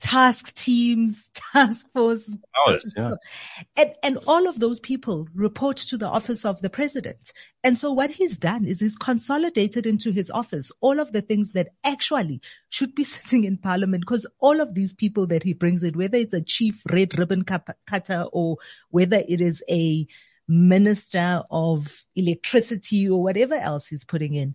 task teams, task force. yeah. And, and all of those people report to the office of the president. And so what he's done is he's consolidated into his office all of the things that actually should be sitting in parliament because all of these people that he brings in, whether it's a chief red ribbon cutter or whether it is a minister of electricity or whatever else he's putting in,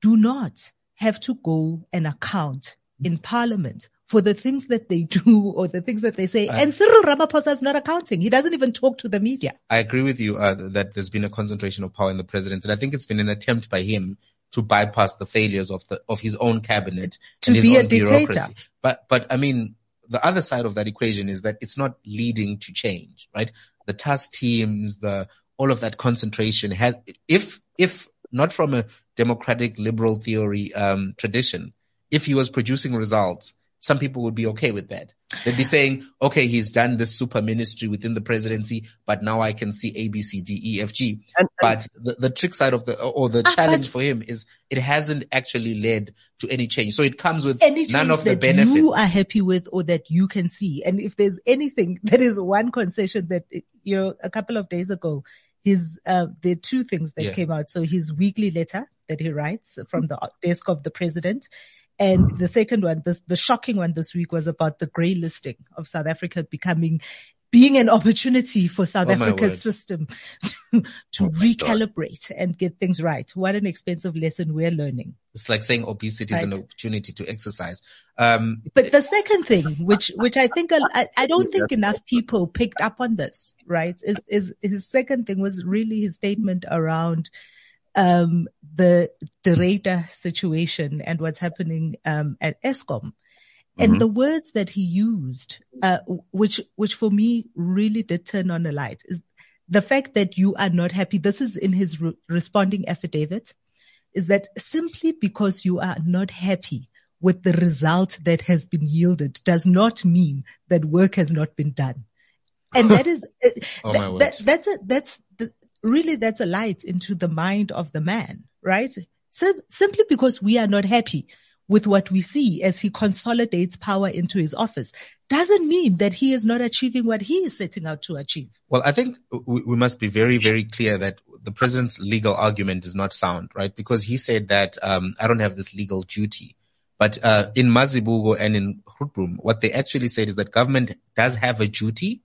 do not have to go and account in parliament for the things that they do or the things that they say. I, and Cyril Ramaphosa is not accounting. He doesn't even talk to the media. I agree with you uh, that there's been a concentration of power in the president, and I think it's been an attempt by him to bypass the failures of the of his own cabinet to and his be own a bureaucracy. But but I mean, the other side of that equation is that it's not leading to change, right? The task teams, the all of that concentration has if if not from a democratic liberal theory um, tradition, if he was producing results some people would be okay with that. They'd be saying, okay, he's done this super ministry within the presidency, but now I can see A, B, C, D, E, F, G. And, but the, the trick side of the, or the uh, challenge for him is it hasn't actually led to any change. So it comes with any none of the benefits. you are happy with or that you can see. And if there's anything, that is one concession that, you know, a couple of days ago, his, uh, there are two things that yeah. came out. So his weekly letter that he writes from the desk of the president and the second one, this, the shocking one this week was about the grey listing of South Africa becoming being an opportunity for South oh Africa's system to, to oh recalibrate God. and get things right. What an expensive lesson we're learning. It's like saying obesity right. is an opportunity to exercise. Um, but the second thing, which, which I think, I, I don't think enough people picked up on this, right? Is, is his second thing was really his statement around, um, the De Ruyter situation and what's happening um, at Eskom. And mm-hmm. the words that he used, uh, which which for me really did turn on a light, is the fact that you are not happy. This is in his re- responding affidavit. Is that simply because you are not happy with the result that has been yielded does not mean that work has not been done. And that is, uh, oh th- that, that's a, that's the, really that's a light into the mind of the man, right? So, simply because we are not happy with what we see as he consolidates power into his office doesn't mean that he is not achieving what he is setting out to achieve. Well, I think we, we must be very, very clear that the president's legal argument is not sound, right? Because he said that um, I don't have this legal duty. But uh, in Mazibuko and in Grootboom, what they actually said is that government does have a duty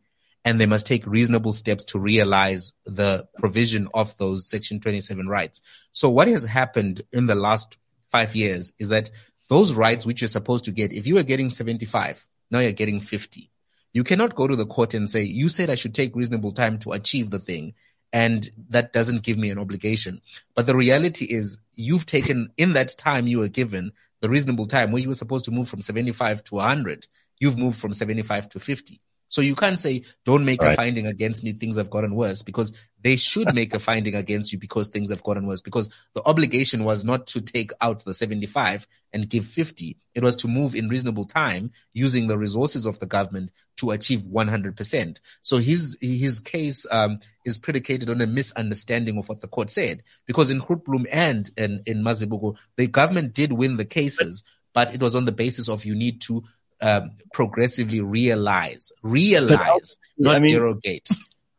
and they must take reasonable steps to realize the provision of those Section 27 rights. So what has happened in the last five years is that those rights which you're supposed to get, if you were getting 75, now you're getting 50. You cannot go to the court and say, you said I should take reasonable time to achieve the thing. And that doesn't give me an obligation. But the reality is you've taken in that time you were given the reasonable time where you were supposed to move from 75 to 100. You've moved from 75 to 50. So you can't say, don't make right. a finding against me. Things have gotten worse because they should make a finding against you because things have gotten worse because the obligation was not to take out the 75 and give 50. It was to move in reasonable time using the resources of the government to achieve 100%. So his, his case, um, is predicated on a misunderstanding of what the court said because in Grootboom and in, in Mazibuko, the government did win the cases, but it was on the basis of you need to um, progressively realize, realize, not I mean, derogate.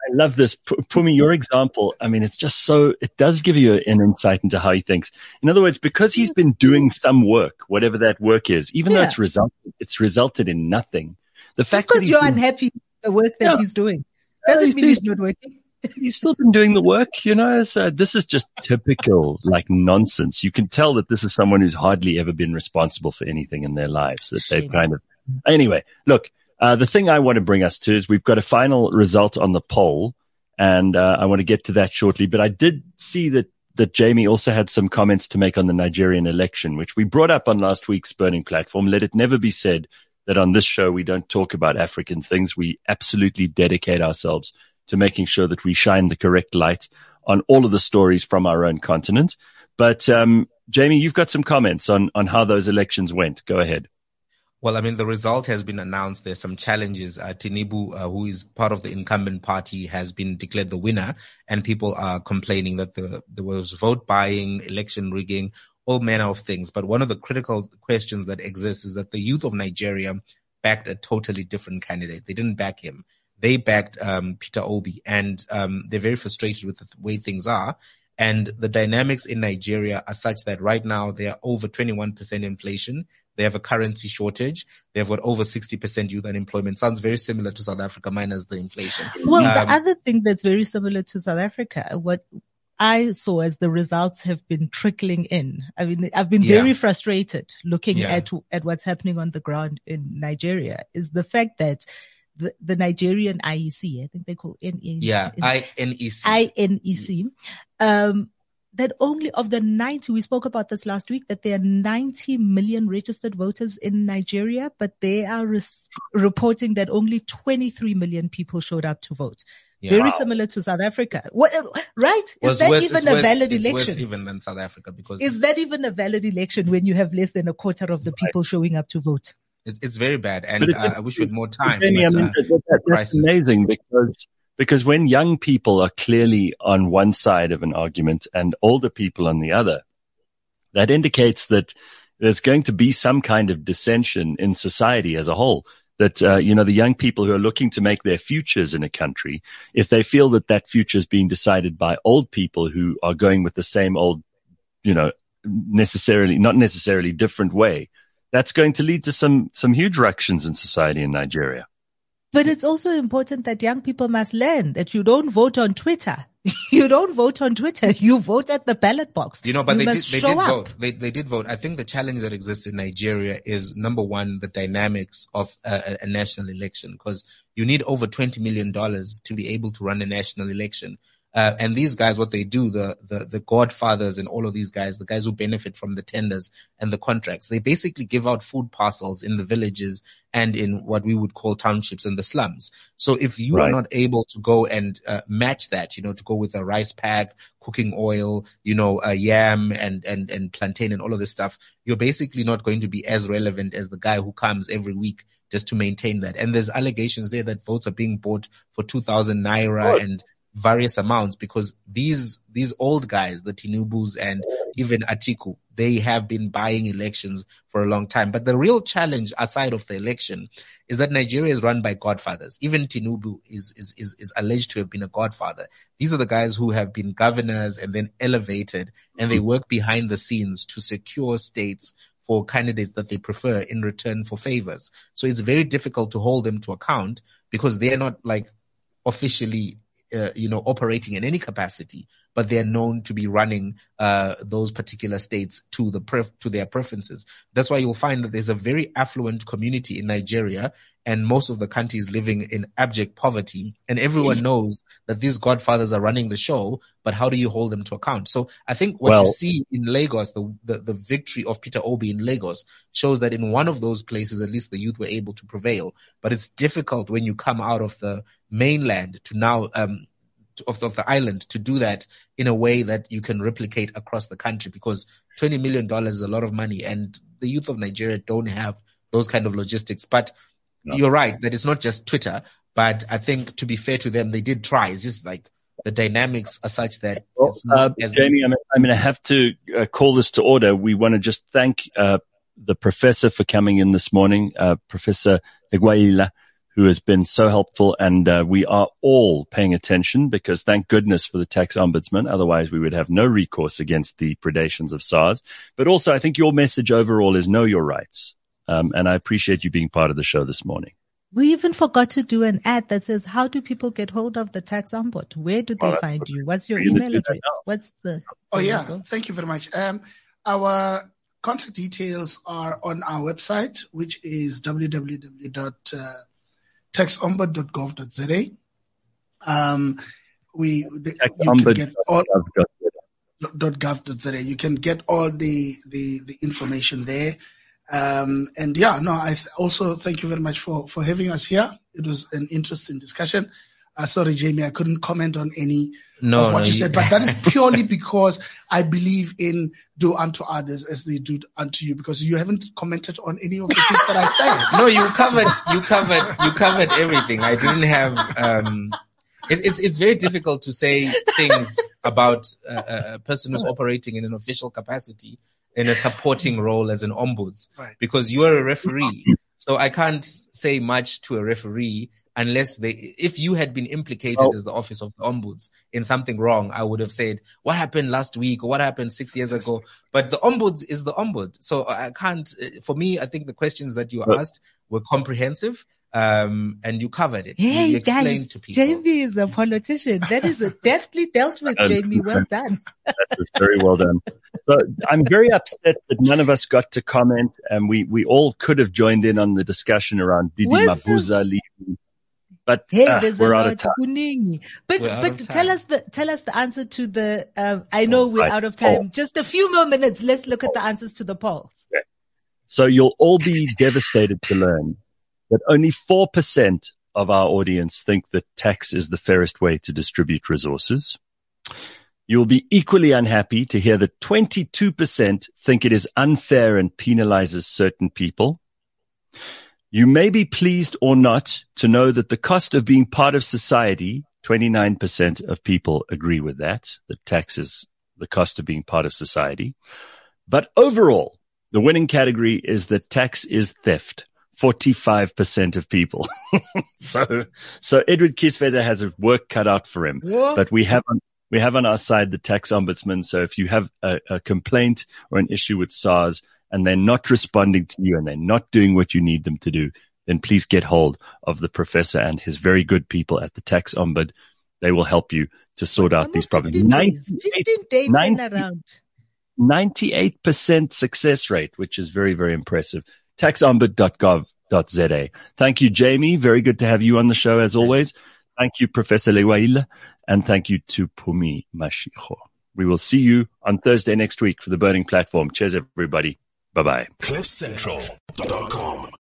I love this. Pumi, your example, I mean, it's just so, it does give you an insight into how he thinks. In other words, because he's been doing some work, whatever that work is, even yeah. though it's resulted, it's resulted in nothing. The fact that you're been, unhappy with the work that yeah, he's doing doesn't mean he's not working. He's still been doing the work, you know. So this is just typical, like nonsense. You can tell that this is someone who's hardly ever been responsible for anything in their lives. That they've kind of Anyway, look, uh, the thing I want to bring us to is we've got a final result on the poll, and uh, I want to get to that shortly. But I did see that that Jamie also had some comments to make on the Nigerian election, which we brought up on last week's burning platform. Let it never be said that on this show we don't talk about African things. We absolutely dedicate ourselves to making sure that we shine the correct light on all of the stories from our own continent. But um, Jamie, you've got some comments on on how those elections went. Go ahead. Well, I mean, the result has been announced. There's some challenges. Uh, Tinubu, uh, who is part of the incumbent party, has been declared the winner, and people are complaining that the, there was vote buying, election rigging, all manner of things. But one of the critical questions that exists is that the youth of Nigeria backed a totally different candidate. They didn't back him. They backed um, Peter Obi, and um, they're very frustrated with the way things are. And the dynamics in Nigeria are such that right now they are over 21% inflation. They have a currency shortage. They've got over 60% youth unemployment. Sounds very similar to South Africa minus the inflation. Well, um, the other thing that's very similar to South Africa, what I saw as the results have been trickling in. I mean, I've been very yeah. frustrated looking yeah. at, at what's happening on the ground in Nigeria is the fact that the, the Nigerian IEC, I think they call NEC. Yeah, INEC. INEC. Um, that only of the 90, we spoke about this last week, that there are 90 million registered voters in Nigeria, but they are res- reporting that only 23 million people showed up to vote. Yeah. Very wow. similar to South Africa. What, right? Is that worse, even a worse, valid election? even than South Africa because. Is that even a valid election when you have less than a quarter of the people right. showing up to vote? It's, it's very bad. And uh, I wish we had more time. But, uh, that, that's amazing because because when young people are clearly on one side of an argument and older people on the other, that indicates that there's going to be some kind of dissension in society as a whole. That, uh, you know, the young people who are looking to make their futures in a country, if they feel that that future is being decided by old people who are going with the same old, you know, necessarily, not necessarily different way, that's going to lead to some, some huge ructions in society in Nigeria. But it's also important that young people must learn that you don't vote on Twitter. you don't vote on Twitter. You vote at the ballot box. You know, but you they did, they did vote. They, they did vote. I think the challenge that exists in Nigeria is number one, the dynamics of a, a national election because you need over $20 million to be able to run a national election. Uh, and these guys, what they do, the, the, the godfathers and all of these guys, the guys who benefit from the tenders and the contracts, they basically give out food parcels in the villages and in what we would call townships and the slums. So if you right. are not able to go and uh, match that, you know, to go with a rice pack, cooking oil, you know, a yam and, and, and plantain and all of this stuff, you're basically not going to be as relevant as the guy who comes every week just to maintain that. And there's allegations there that votes are being bought for 2000 naira and various amounts because these these old guys, the Tinubus and even Atiku, they have been buying elections for a long time. But the real challenge aside of the election is that Nigeria is run by godfathers. Even Tinubu is, is, is, is alleged to have been a godfather. These are the guys who have been governors and then elevated and they work behind the scenes to secure states for candidates that they prefer in return for favors. So it's very difficult to hold them to account because they're not like officially uh, you know, operating in any capacity, but they're known to be running uh, those particular states to the pref- to their preferences. That's why you'll find that there's a very affluent community in Nigeria, and most of the country is living in abject poverty. And everyone knows that these godfathers are running the show, but how do you hold them to account? So I think what well, you see in Lagos, the, the the victory of Peter Obi in Lagos, shows that in one of those places, at least the youth were able to prevail. But it's difficult when you come out of the mainland to now um, of, of the island to do that in a way that you can replicate across the country because $20 million is a lot of money and the youth of Nigeria don't have those kind of logistics. But no. you're right that it's not just Twitter, but I think to be fair to them, they did try. It's just like the dynamics are such that well, uh, Jamie, I'm, I'm going to have to uh, call this to order. We want to just thank uh, the professor for coming in this morning, uh, Professor Legwaila who has been so helpful. And uh, we are all paying attention because thank goodness for the tax ombudsman. Otherwise, we would have no recourse against the predations of SARS. But also, I think your message overall is know your rights. Um, and I appreciate you being part of the show this morning. We even forgot to do an ad that says, how do people get hold of the tax ombud? Where do they find you? What's your email address? What's the? Oh, yeah. Thank you very much. Um, our contact details are on our website, which is www taxombud.gov.za. Um, we the, you can get all .gov.za. You can get all the the, the information there. Um, and yeah, no, I th- also thank you very much for for having us here. It was an interesting discussion. Uh, sorry, Jamie, I couldn't comment on any no, of what no, you said, but that is purely because I believe in do unto others as they do unto you, because you haven't commented on any of the things that I said. No, you covered, you covered, you covered everything. I didn't have, um, it, it's, it's very difficult to say things about a, a person who's operating in an official capacity in a supporting role as an ombuds, right. because you are a referee. So I can't say much to a referee unless they, if you had been implicated oh. as the office of the ombuds in something wrong, I would have said, what happened last week or what happened six years ago? But the ombuds is the ombud. So I can't, for me, I think the questions that you asked were comprehensive. Um, and you covered it. Hey, you explained to people. Jamie is a politician. That is a deftly dealt with, Jamie. Well done. that was very well done. So I'm very upset that none of us got to comment, and we we all could have joined in on the discussion around DD Mabuza leaving but hey, uh, there's we're out of time. But we're but tell us the tell us the answer to the. Uh, I know we're right. out of time. Oh. Just a few more minutes. Let's look at the answers to the polls. Okay. So you'll all be devastated to learn that only four percent of our audience think that tax is the fairest way to distribute resources. You'll be equally unhappy to hear that 22% think it is unfair and penalizes certain people. You may be pleased or not to know that the cost of being part of society, 29% of people agree with that, that taxes the cost of being part of society. But overall, the winning category is that tax is theft. 45% of people. so, so Edward Kieswetter has a work cut out for him, what? but we have on, we have on our side the tax ombudsman. So if you have a, a complaint or an issue with SARS, and they're not responding to you and they're not doing what you need them to do, then please get hold of the professor and his very good people at the tax ombud. They will help you to sort out these problems. 98% success rate, which is very, very impressive. Taxombud.gov.za. Thank you, Jamie. Very good to have you on the show as always. Thank you, Professor Legwaila, and thank you to Pumi Mashiko. We will see you on Thursday next week for the Burning Platform. Cheers, everybody. Bye bye. CliffCentral.com